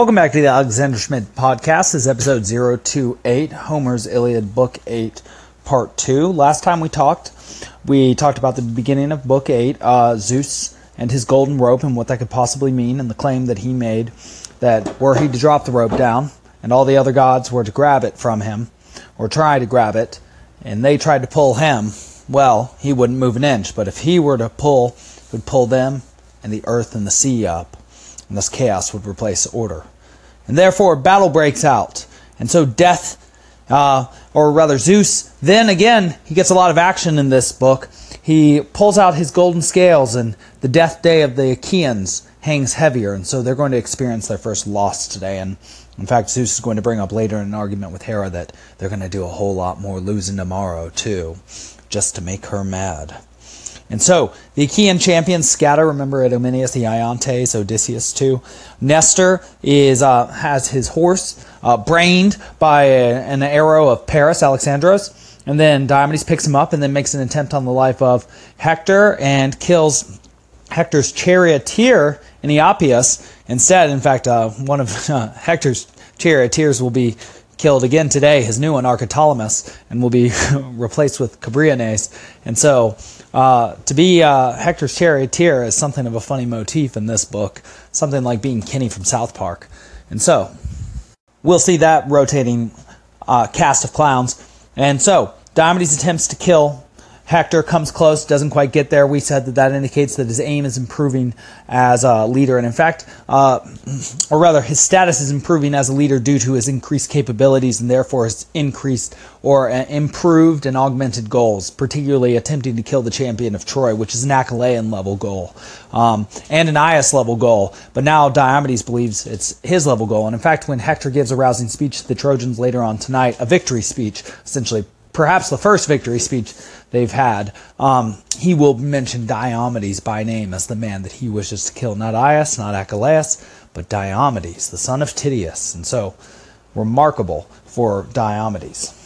Welcome back to the Alexander Schmidt podcast. This is episode 028, Homer's Iliad, Book 8, Part 2. Last time we talked, we talked about the beginning of Book 8, uh, Zeus and his golden rope and what that could possibly mean, and the claim that he made that were he to drop the rope down and all the other gods were to grab it from him or try to grab it, and they tried to pull him, well, he wouldn't move an inch. But if he were to pull, it would pull them and the earth and the sea up and thus chaos would replace order. And therefore, battle breaks out. And so, death, uh, or rather, Zeus, then again, he gets a lot of action in this book. He pulls out his golden scales, and the death day of the Achaeans hangs heavier. And so, they're going to experience their first loss today. And in fact, Zeus is going to bring up later in an argument with Hera that they're going to do a whole lot more losing tomorrow, too, just to make her mad. And so the Achaean champions scatter. Remember Idomeneus, the Aiantes, Odysseus too. Nestor is uh, has his horse uh, brained by a, an arrow of Paris, Alexandros. And then Diomedes picks him up and then makes an attempt on the life of Hector and kills Hector's charioteer, Eniopeus. Instead, in fact, uh, one of uh, Hector's charioteers will be killed again today, his new one, Archeptolemus, and will be replaced with Cebriones. And so, uh, to be uh, Hector's charioteer is something of a funny motif in this book, something like being Kenny from South Park. And so, we'll see that rotating uh, cast of clowns. And so, Diomedes attempts to kill Hector comes close, doesn't quite get there. We said that that indicates that his aim is improving as a leader. And in fact, uh, or rather, his status is improving as a leader due to his increased capabilities and therefore his increased or uh, improved and augmented goals, particularly attempting to kill the champion of Troy, which is an Achillean level goal um, and an Aias level goal. But now Diomedes believes it's his level goal. And in fact, when Hector gives a rousing speech to the Trojans later on tonight, a victory speech, essentially perhaps the first victory speech they've had, um, he will mention Diomedes by name as the man that he wishes to kill. Not Aias, not Achilles, but Diomedes, the son of Tydeus. And so, remarkable for Diomedes.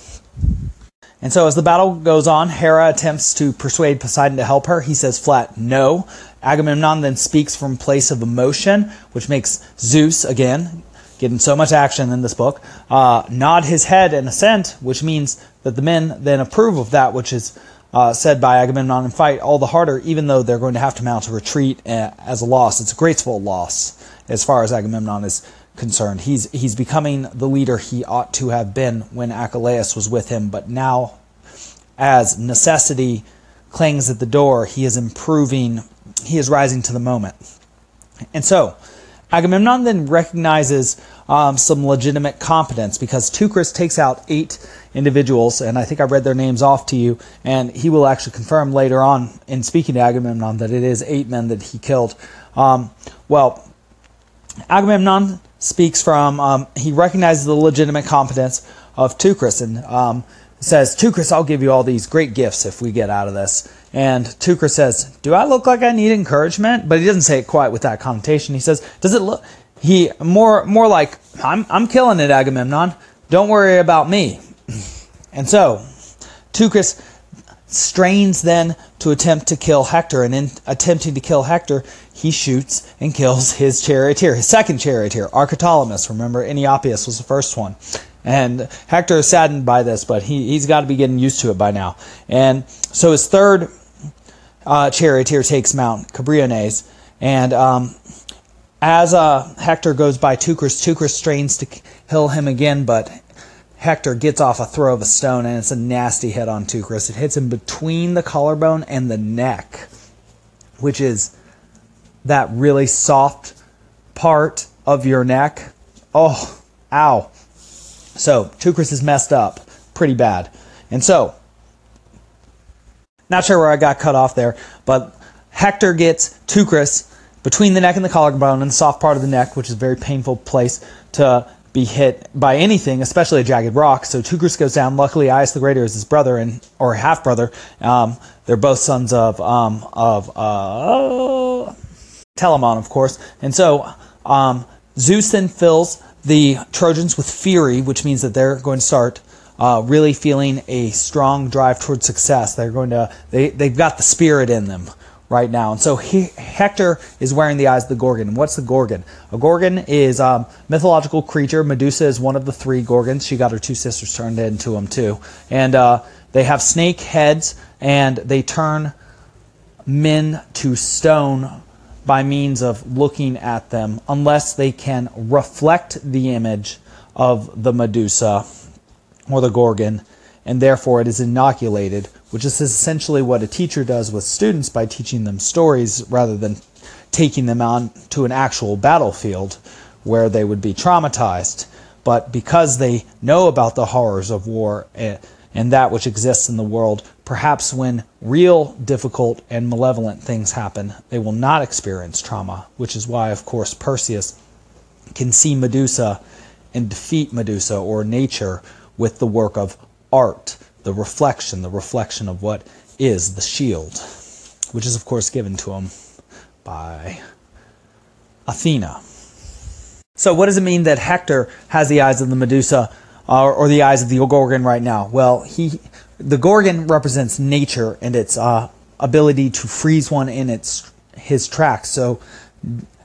And so, as the battle goes on, Hera attempts to persuade Poseidon to help her. He says flat no. Agamemnon then speaks from place of emotion, which makes Zeus, again, getting so much action in this book, uh, nod his head in assent, which means that the men then approve of that which is uh, said by Agamemnon and fight all the harder, even though they're going to have to mount a retreat uh, as a loss. It's a graceful loss as far as Agamemnon is concerned. He's he's becoming the leader he ought to have been when Achilles was with him, but now, as necessity clangs at the door, he is improving. He is rising to the moment, and so Agamemnon then recognizes um, some legitimate competence because Teucrus takes out eight individuals, and I think I read their names off to you, and he will actually confirm later on in speaking to Agamemnon that it is eight men that he killed. Um, well, Agamemnon speaks from, um, he recognizes the legitimate competence of Teucrus and um, says, Teucrus, I'll give you all these great gifts if we get out of this. And Teucrus says, Do I look like I need encouragement? But he doesn't say it quite with that connotation. He says, Does it look he more more like I'm I'm killing it, Agamemnon. Don't worry about me. And so Teucrus strains then to attempt to kill Hector, and in attempting to kill Hector, he shoots and kills his charioteer, his second charioteer, Archeptolemus. Remember, Eniopeus was the first one. And Hector is saddened by this, but he, he's got to be getting used to it by now. And so his third uh, charioteer takes Mount Cebriones, and um, as uh, Hector goes by Teucrus, Teucrus strains to kill him again, but Hector gets off a throw of a stone, and it's a nasty hit on Teucrus. It hits him between the collarbone and the neck, which is that really soft part of your neck. Oh, ow. So Teucrus is messed up pretty bad. And so, not sure where I got cut off there, but Hector gets Teucrus between the neck and the collarbone and the soft part of the neck, which is a very painful place to be hit by anything, especially a jagged rock. So Teucrus goes down. Luckily, Aias the Greater is his brother and or half brother. Um, they're both sons of um, of uh, Telamon, of course. And so um, Zeus then fills the Trojans with fury, which means that they're going to start uh, really feeling a strong drive towards success. They're going to they they've got the spirit in them, right now. And so he, Hector is wearing the eyes of the Gorgon. What's the Gorgon? A Gorgon is a um, mythological creature. Medusa is one of the three Gorgons. She got her two sisters turned into them too. And uh, they have snake heads and they turn men to stone by means of looking at them unless they can reflect the image of the Medusa or the Gorgon and therefore it is inoculated, which is essentially what a teacher does with students by teaching them stories rather than taking them on to an actual battlefield where they would be traumatized. But because they know about the horrors of war eh, and that which exists in the world, perhaps when real difficult and malevolent things happen, they will not experience trauma, which is why, of course, Perseus can see Medusa and defeat Medusa or nature with the work of art, the reflection, the reflection of what is the shield, which is, of course, given to him by Athena. So, what does it mean that Hector has the eyes of the Medusa uh, or the eyes of the Gorgon right now? Well, he, the Gorgon represents nature and its uh, ability to freeze one in its his tracks. So,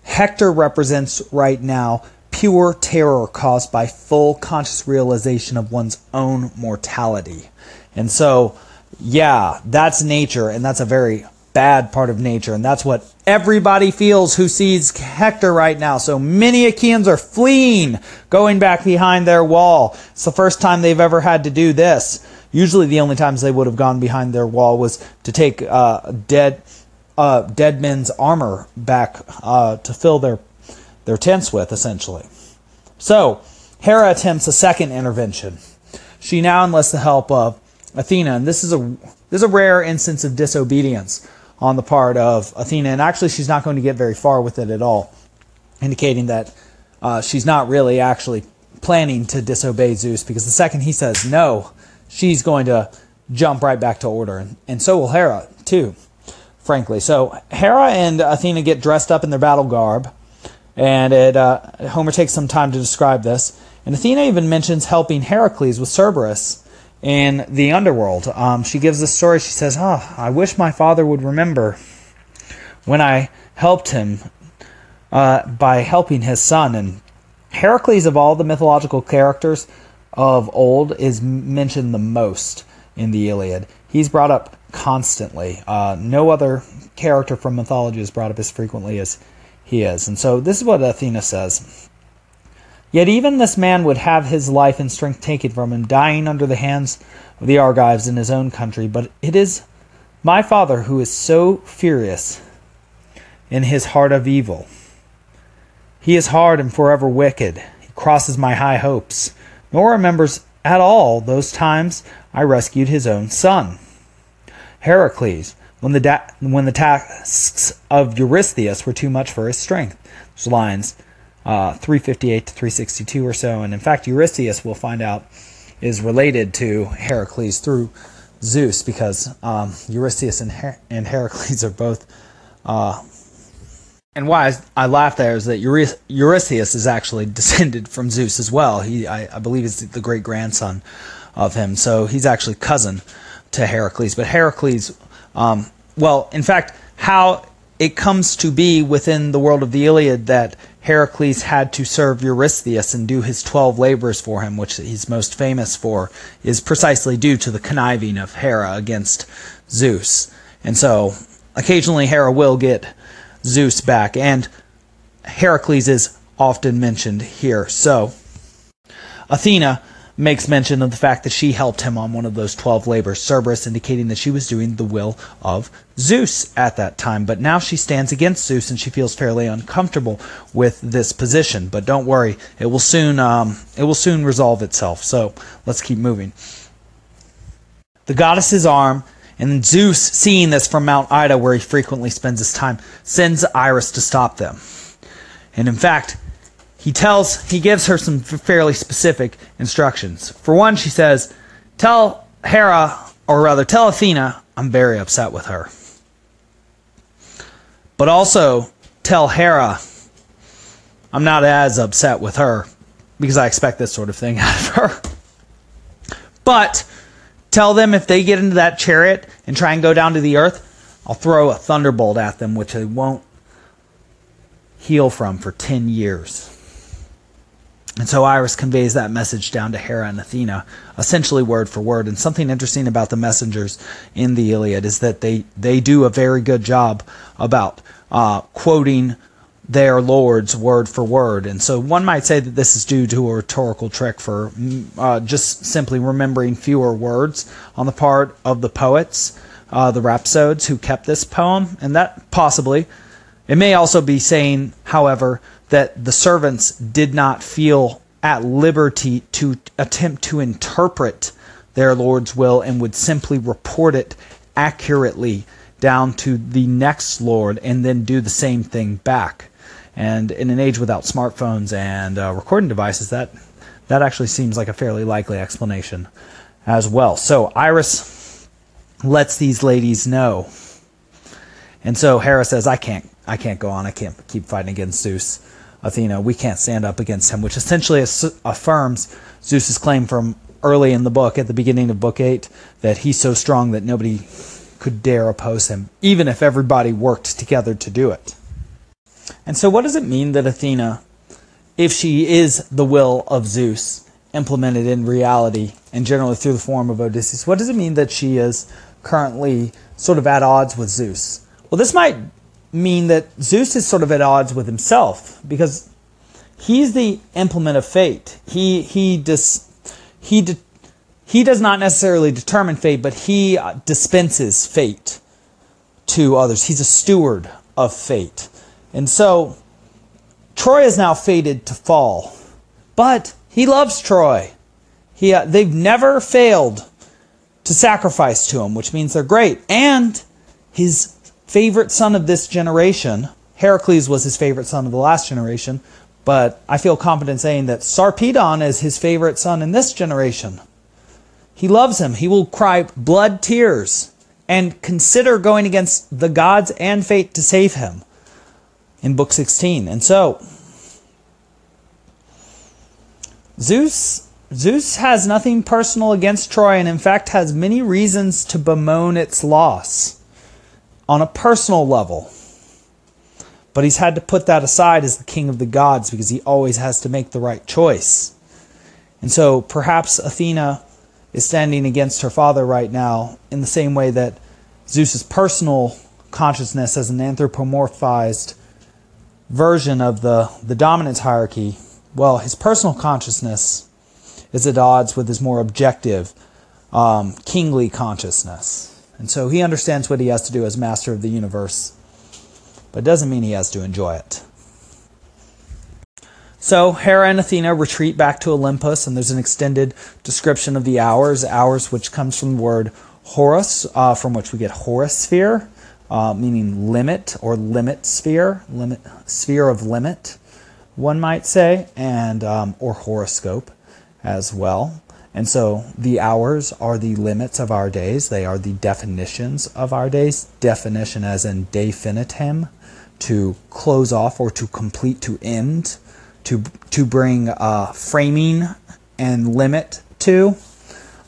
Hector represents right now pure terror caused by full conscious realization of one's own mortality. And so, yeah, that's nature, and that's a very bad part of nature, and that's what everybody feels who sees Hector right now. So many Achaeans are fleeing, going back behind their wall. It's the first time they've ever had to do this. Usually, the only times they would have gone behind their wall was to take uh, dead uh, dead men's armor back uh, to fill their their tents with, essentially. So, Hera attempts a second intervention. She now enlists the help of Athena, and this is a this is a rare instance of disobedience on the part of Athena, and actually she's not going to get very far with it at all, indicating that uh, she's not really actually planning to disobey Zeus, because the second he says no, she's going to jump right back to order, and, and so will Hera too, frankly. So Hera and Athena get dressed up in their battle garb and it, uh, Homer takes some time to describe this. And Athena even mentions helping Heracles with Cerberus in the underworld. Um, she gives this story. She says, Oh, I wish my father would remember when I helped him uh, by helping his son. And Heracles, of all the mythological characters of old, is mentioned the most in the Iliad. He's brought up constantly. Uh, no other character from mythology is brought up as frequently as he is. And so this is what Athena says. Yet even this man would have his life and strength taken from him, dying under the hands of the Argives in his own country. But it is my father who is so furious in his heart of evil. He is hard and forever wicked. He crosses my high hopes, nor remembers at all those times I rescued his own son. Heracles, when the, da- when the tasks of Eurystheus were too much for his strength. There's lines uh, 358 to 362 or so. And in fact, Eurystheus, we'll find out, is related to Heracles through Zeus because um, Eurystheus and, Her- and Heracles are both. Uh, and why I laugh there is that Eurystheus is actually descended from Zeus as well. He, I, I believe, is the great grandson of him. So he's actually cousin to Heracles. But Heracles um, well, in fact, how it comes to be within the world of the Iliad that Heracles had to serve Eurystheus and do his 12 labors for him, which he's most famous for, is precisely due to the conniving of Hera against Zeus. And so occasionally Hera will get Zeus back, and Heracles is often mentioned here. So Athena makes mention of the fact that she helped him on one of those 12 labors, Cerberus indicating that she was doing the will of Zeus at that time. But now she stands against Zeus and she feels fairly uncomfortable with this position. But don't worry, it will soon um, it will soon resolve itself. So let's keep moving. The goddess's arm and Zeus, seeing this from Mount Ida, where he frequently spends his time, sends Iris to stop them. And in fact, he tells he gives her some fairly specific instructions. For one, she says, "Tell Hera, or rather, tell Athena, I'm very upset with her." But also tell Hera, I'm not as upset with her because I expect this sort of thing out of her. But tell them if they get into that chariot and try and go down to the earth, I'll throw a thunderbolt at them, which they won't heal from for 10 years. And so Iris conveys that message down to Hera and Athena, essentially word for word. And something interesting about the messengers in the Iliad is that they, they do a very good job about uh, quoting their lords word for word. And so one might say that this is due to a rhetorical trick for mm, uh, just simply remembering fewer words on the part of the poets, uh, the rhapsodes who kept this poem. And that possibly. It may also be saying, however, that the servants did not feel at liberty to attempt to interpret their Lord's will and would simply report it accurately down to the next Lord and then do the same thing back. And in an age without smartphones and uh, recording devices, that that actually seems like a fairly likely explanation as well. So Iris lets these ladies know. And so Hera says, I can't I can't go on. I can't keep fighting against Zeus. Athena, we can't stand up against him, which essentially affirms Zeus's claim from early in the book, at the beginning of book eight, that he's so strong that nobody could dare oppose him, even if everybody worked together to do it. And so, what does it mean that Athena, if she is the will of Zeus, implemented in reality and generally through the form of Odysseus, what does it mean that she is currently sort of at odds with Zeus? Well, this might mean that Zeus is sort of at odds with himself because he's the implement of fate. He he dis, he de, he does not necessarily determine fate, but he uh, dispenses fate to others. He's a steward of fate. And so Troy is now fated to fall. But he loves Troy. He uh, they've never failed to sacrifice to him, which means they're great. And his favorite son of this generation. Heracles was his favorite son of the last generation, but I feel confident saying that Sarpedon is his favorite son in this generation. He loves him. He will cry blood tears and consider going against the gods and fate to save him in book 16. And so Zeus Zeus has nothing personal against Troy and in fact has many reasons to bemoan its loss on a personal level. But he's had to put that aside as the king of the gods because he always has to make the right choice. And so perhaps Athena is standing against her father right now in the same way that Zeus's personal consciousness as an anthropomorphized version of the, the dominance hierarchy, well, his personal consciousness is at odds with his more objective, um, kingly consciousness. And so he understands what he has to do as master of the universe, but doesn't mean he has to enjoy it. So Hera and Athena retreat back to Olympus, and there's an extended description of the hours, hours which comes from the word Horus, uh, from which we get horosphere, uh, meaning limit or limit sphere, limit sphere of limit, one might say, and um, or horoscope as well. And so the hours are the limits of our days. They are the definitions of our days. Definition as in definitum, to close off or to complete, to end, to, to bring uh, framing and limit to.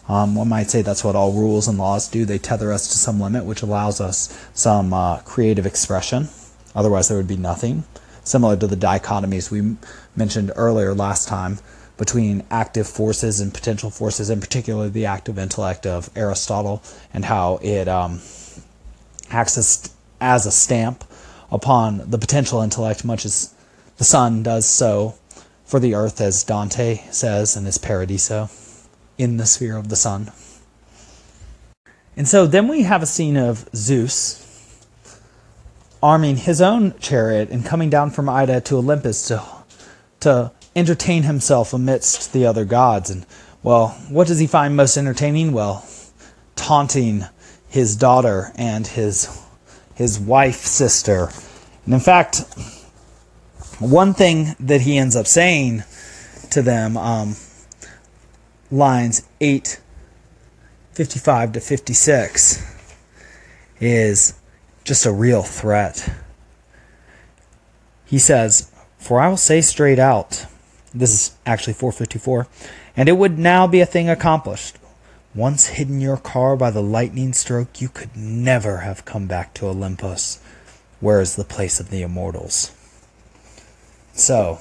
Um, one might say that's what all rules and laws do. They tether us to some limit, which allows us some uh, creative expression. Otherwise, there would be nothing. Similar to the dichotomies we mentioned earlier last time between active forces and potential forces, and particularly the active intellect of Aristotle, and how it um, acts as, as a stamp upon the potential intellect, much as the sun does so for the earth, as Dante says in his Paradiso, in the sphere of the sun. And so then we have a scene of Zeus arming his own chariot and coming down from Ida to Olympus to, to entertain himself amidst the other gods. And, well, what does he find most entertaining? Well, taunting his daughter and his, his wife sister. And in fact, one thing that he ends up saying to them, um, lines 8, 55 to 56, is just a real threat. He says, For I will say straight out, this is actually 454. And it would now be a thing accomplished. Once hidden your car by the lightning stroke, you could never have come back to Olympus, where is the place of the immortals. So,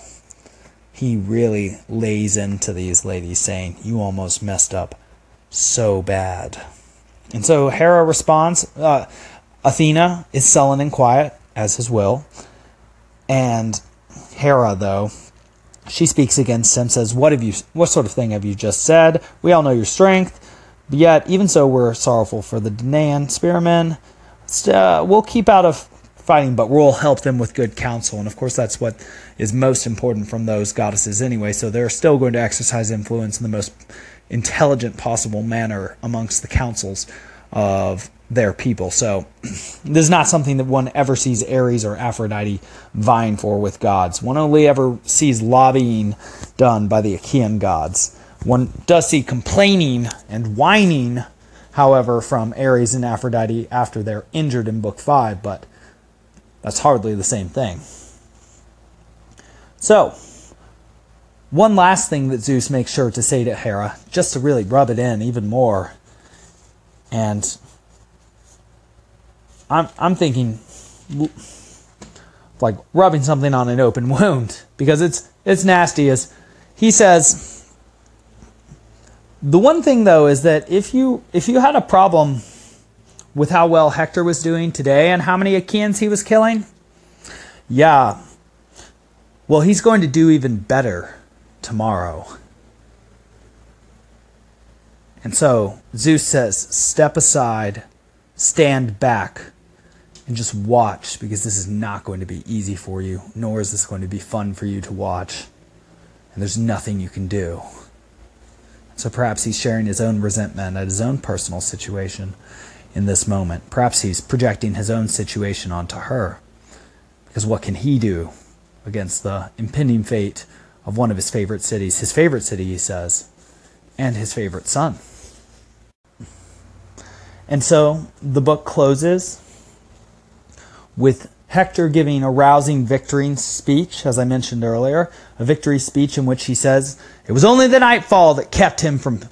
he really lays into these ladies, saying, You almost messed up so bad. And so Hera responds uh, Athena is sullen and quiet, as his will. And Hera, though, she speaks against him, says, What have you what sort of thing have you just said? We all know your strength. But yet, even so, we're sorrowful for the Danaan spearmen. Uh, we'll keep out of fighting, but we'll help them with good counsel. And of course, that's what is most important from those goddesses anyway. So they're still going to exercise influence in the most intelligent possible manner amongst the councils of their people. So this is not something that one ever sees Ares or Aphrodite vying for with gods. One only ever sees lobbying done by the Achaean gods. One does see complaining and whining, however, from Ares and Aphrodite after they're injured in Book 5, but that's hardly the same thing. So, one last thing that Zeus makes sure to say to Hera, just to really rub it in even more, and I'm I'm thinking like rubbing something on an open wound because it's it's nasty as he says the one thing though is that if you if you had a problem with how well Hector was doing today and how many Achaeans he was killing, yeah. Well, he's going to do even better tomorrow. And so Zeus says, Step aside, stand back, and just watch because this is not going to be easy for you, nor is this going to be fun for you to watch. And there's nothing you can do. So perhaps he's sharing his own resentment at his own personal situation in this moment. Perhaps he's projecting his own situation onto her. Because what can he do against the impending fate of one of his favorite cities? His favorite city, he says, and his favorite son. And so the book closes with Hector giving a rousing victory speech, as I mentioned earlier, a victory speech in which he says, It was only the nightfall that kept him from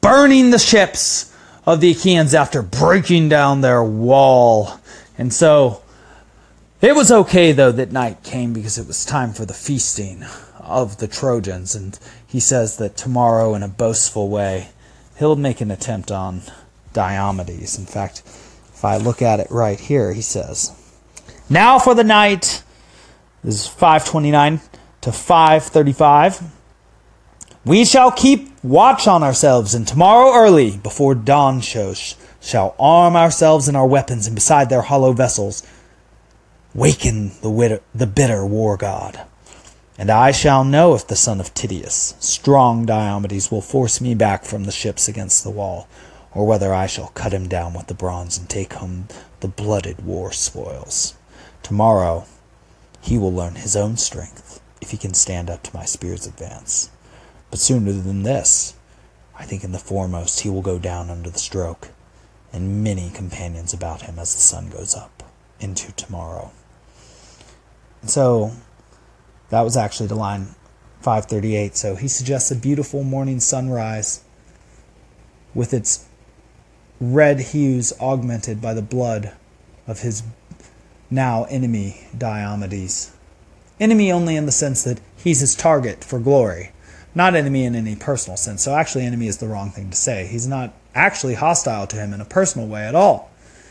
burning the ships of the Achaeans after breaking down their wall. And so it was okay, though, that night came because it was time for the feasting of the Trojans. And he says that tomorrow, in a boastful way, he'll make an attempt on Diomedes. In fact, if I look at it right here, he says, Now for the night. This is 529 to 535. We shall keep watch on ourselves, and tomorrow early, before dawn shows, shall arm ourselves in our weapons, and beside their hollow vessels, waken the, wit- the bitter war god. And I shall know if the son of Tydeus, strong Diomedes, will force me back from the ships against the wall, or whether I shall cut him down with the bronze and take home the blooded war spoils. Tomorrow he will learn his own strength, if he can stand up to my spear's advance. But sooner than this, I think in the foremost he will go down under the stroke, and many companions about him as the sun goes up into tomorrow. And so that was actually the line 538. So he suggests a beautiful morning sunrise with its red hues augmented by the blood of his now enemy Diomedes. Enemy only in the sense that he's his target for glory, not enemy in any personal sense. So, actually, enemy is the wrong thing to say. He's not actually hostile to him in a personal way at all.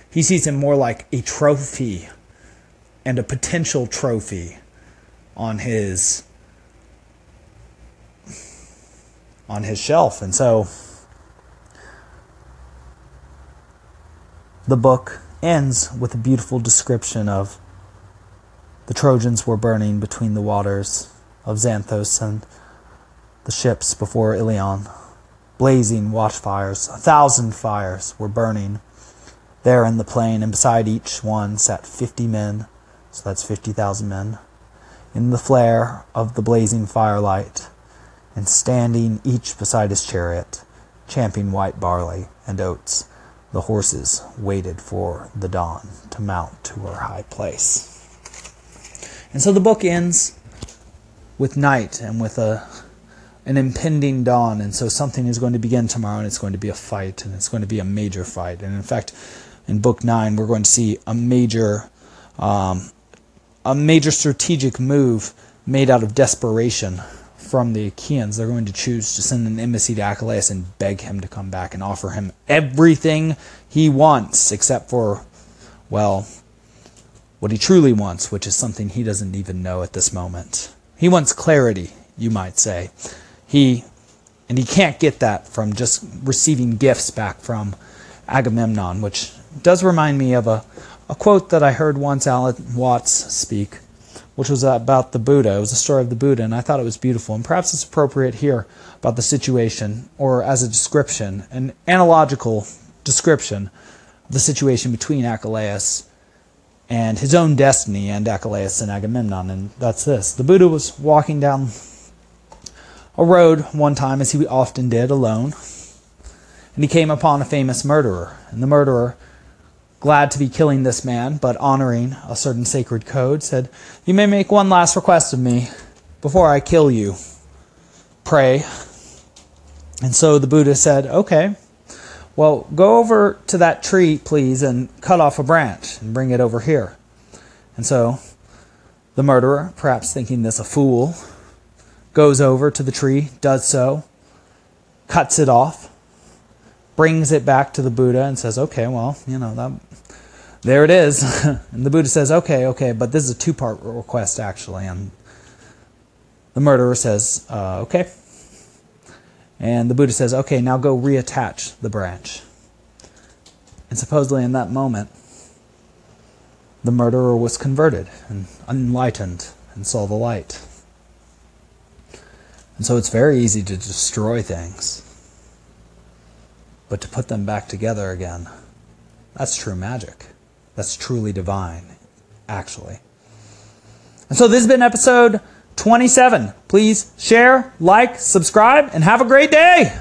He sees him more like a trophy and a potential trophy on his on his shelf. And so the book ends with a beautiful description of the Trojans were burning between the waters of Xanthos and the ships before Ilion. Blazing watchfires, a thousand fires were burning there in the plain, and beside each one sat fifty men, so that's fifty thousand men, in the flare of the blazing firelight, and standing each beside his chariot, champing white barley and oats the horses waited for the dawn to mount to her high place. And so the book ends with night and with a, an impending dawn, and so something is going to begin tomorrow, and it's going to be a fight, and it's going to be a major fight. And in fact, in book nine, we're going to see a major, um, a major strategic move made out of desperation from the Achaeans. They're going to choose to send an embassy to Achilles and beg him to come back and offer him everything he wants, except for, well, what he truly wants, which is something he doesn't even know at this moment. He wants clarity, you might say. He and he can't get that from just receiving gifts back from Agamemnon, which does remind me of a, a quote that I heard once Alan Watts speak, which was about the Buddha. It was a story of the Buddha, and I thought it was beautiful. And perhaps it's appropriate here about the situation, or as a description, an analogical description of the situation between Achilles and his own destiny and Achilles and Agamemnon. And that's this. The Buddha was walking down a road one time, as he often did, alone. And he came upon a famous murderer. And the murderer, glad to be killing this man, but honoring a certain sacred code, said, You may make one last request of me before I kill you. Pray. And so the Buddha said, Okay. Well, go over to that tree, please, and cut off a branch and bring it over here. And so the murderer, perhaps thinking this a fool, goes over to the tree, does so, cuts it off, brings it back to the Buddha, and says, Okay, well, you know, that, there it is. and the Buddha says, Okay, okay, but this is a two part request, actually. And the murderer says, uh, Okay. And the Buddha says, okay, now go reattach the branch. And supposedly in that moment, the murderer was converted and enlightened and saw the light. And so it's very easy to destroy things. But to put them back together again, that's true magic. That's truly divine, actually. And so this has been episode 27. Please share, like, subscribe, and have a great day.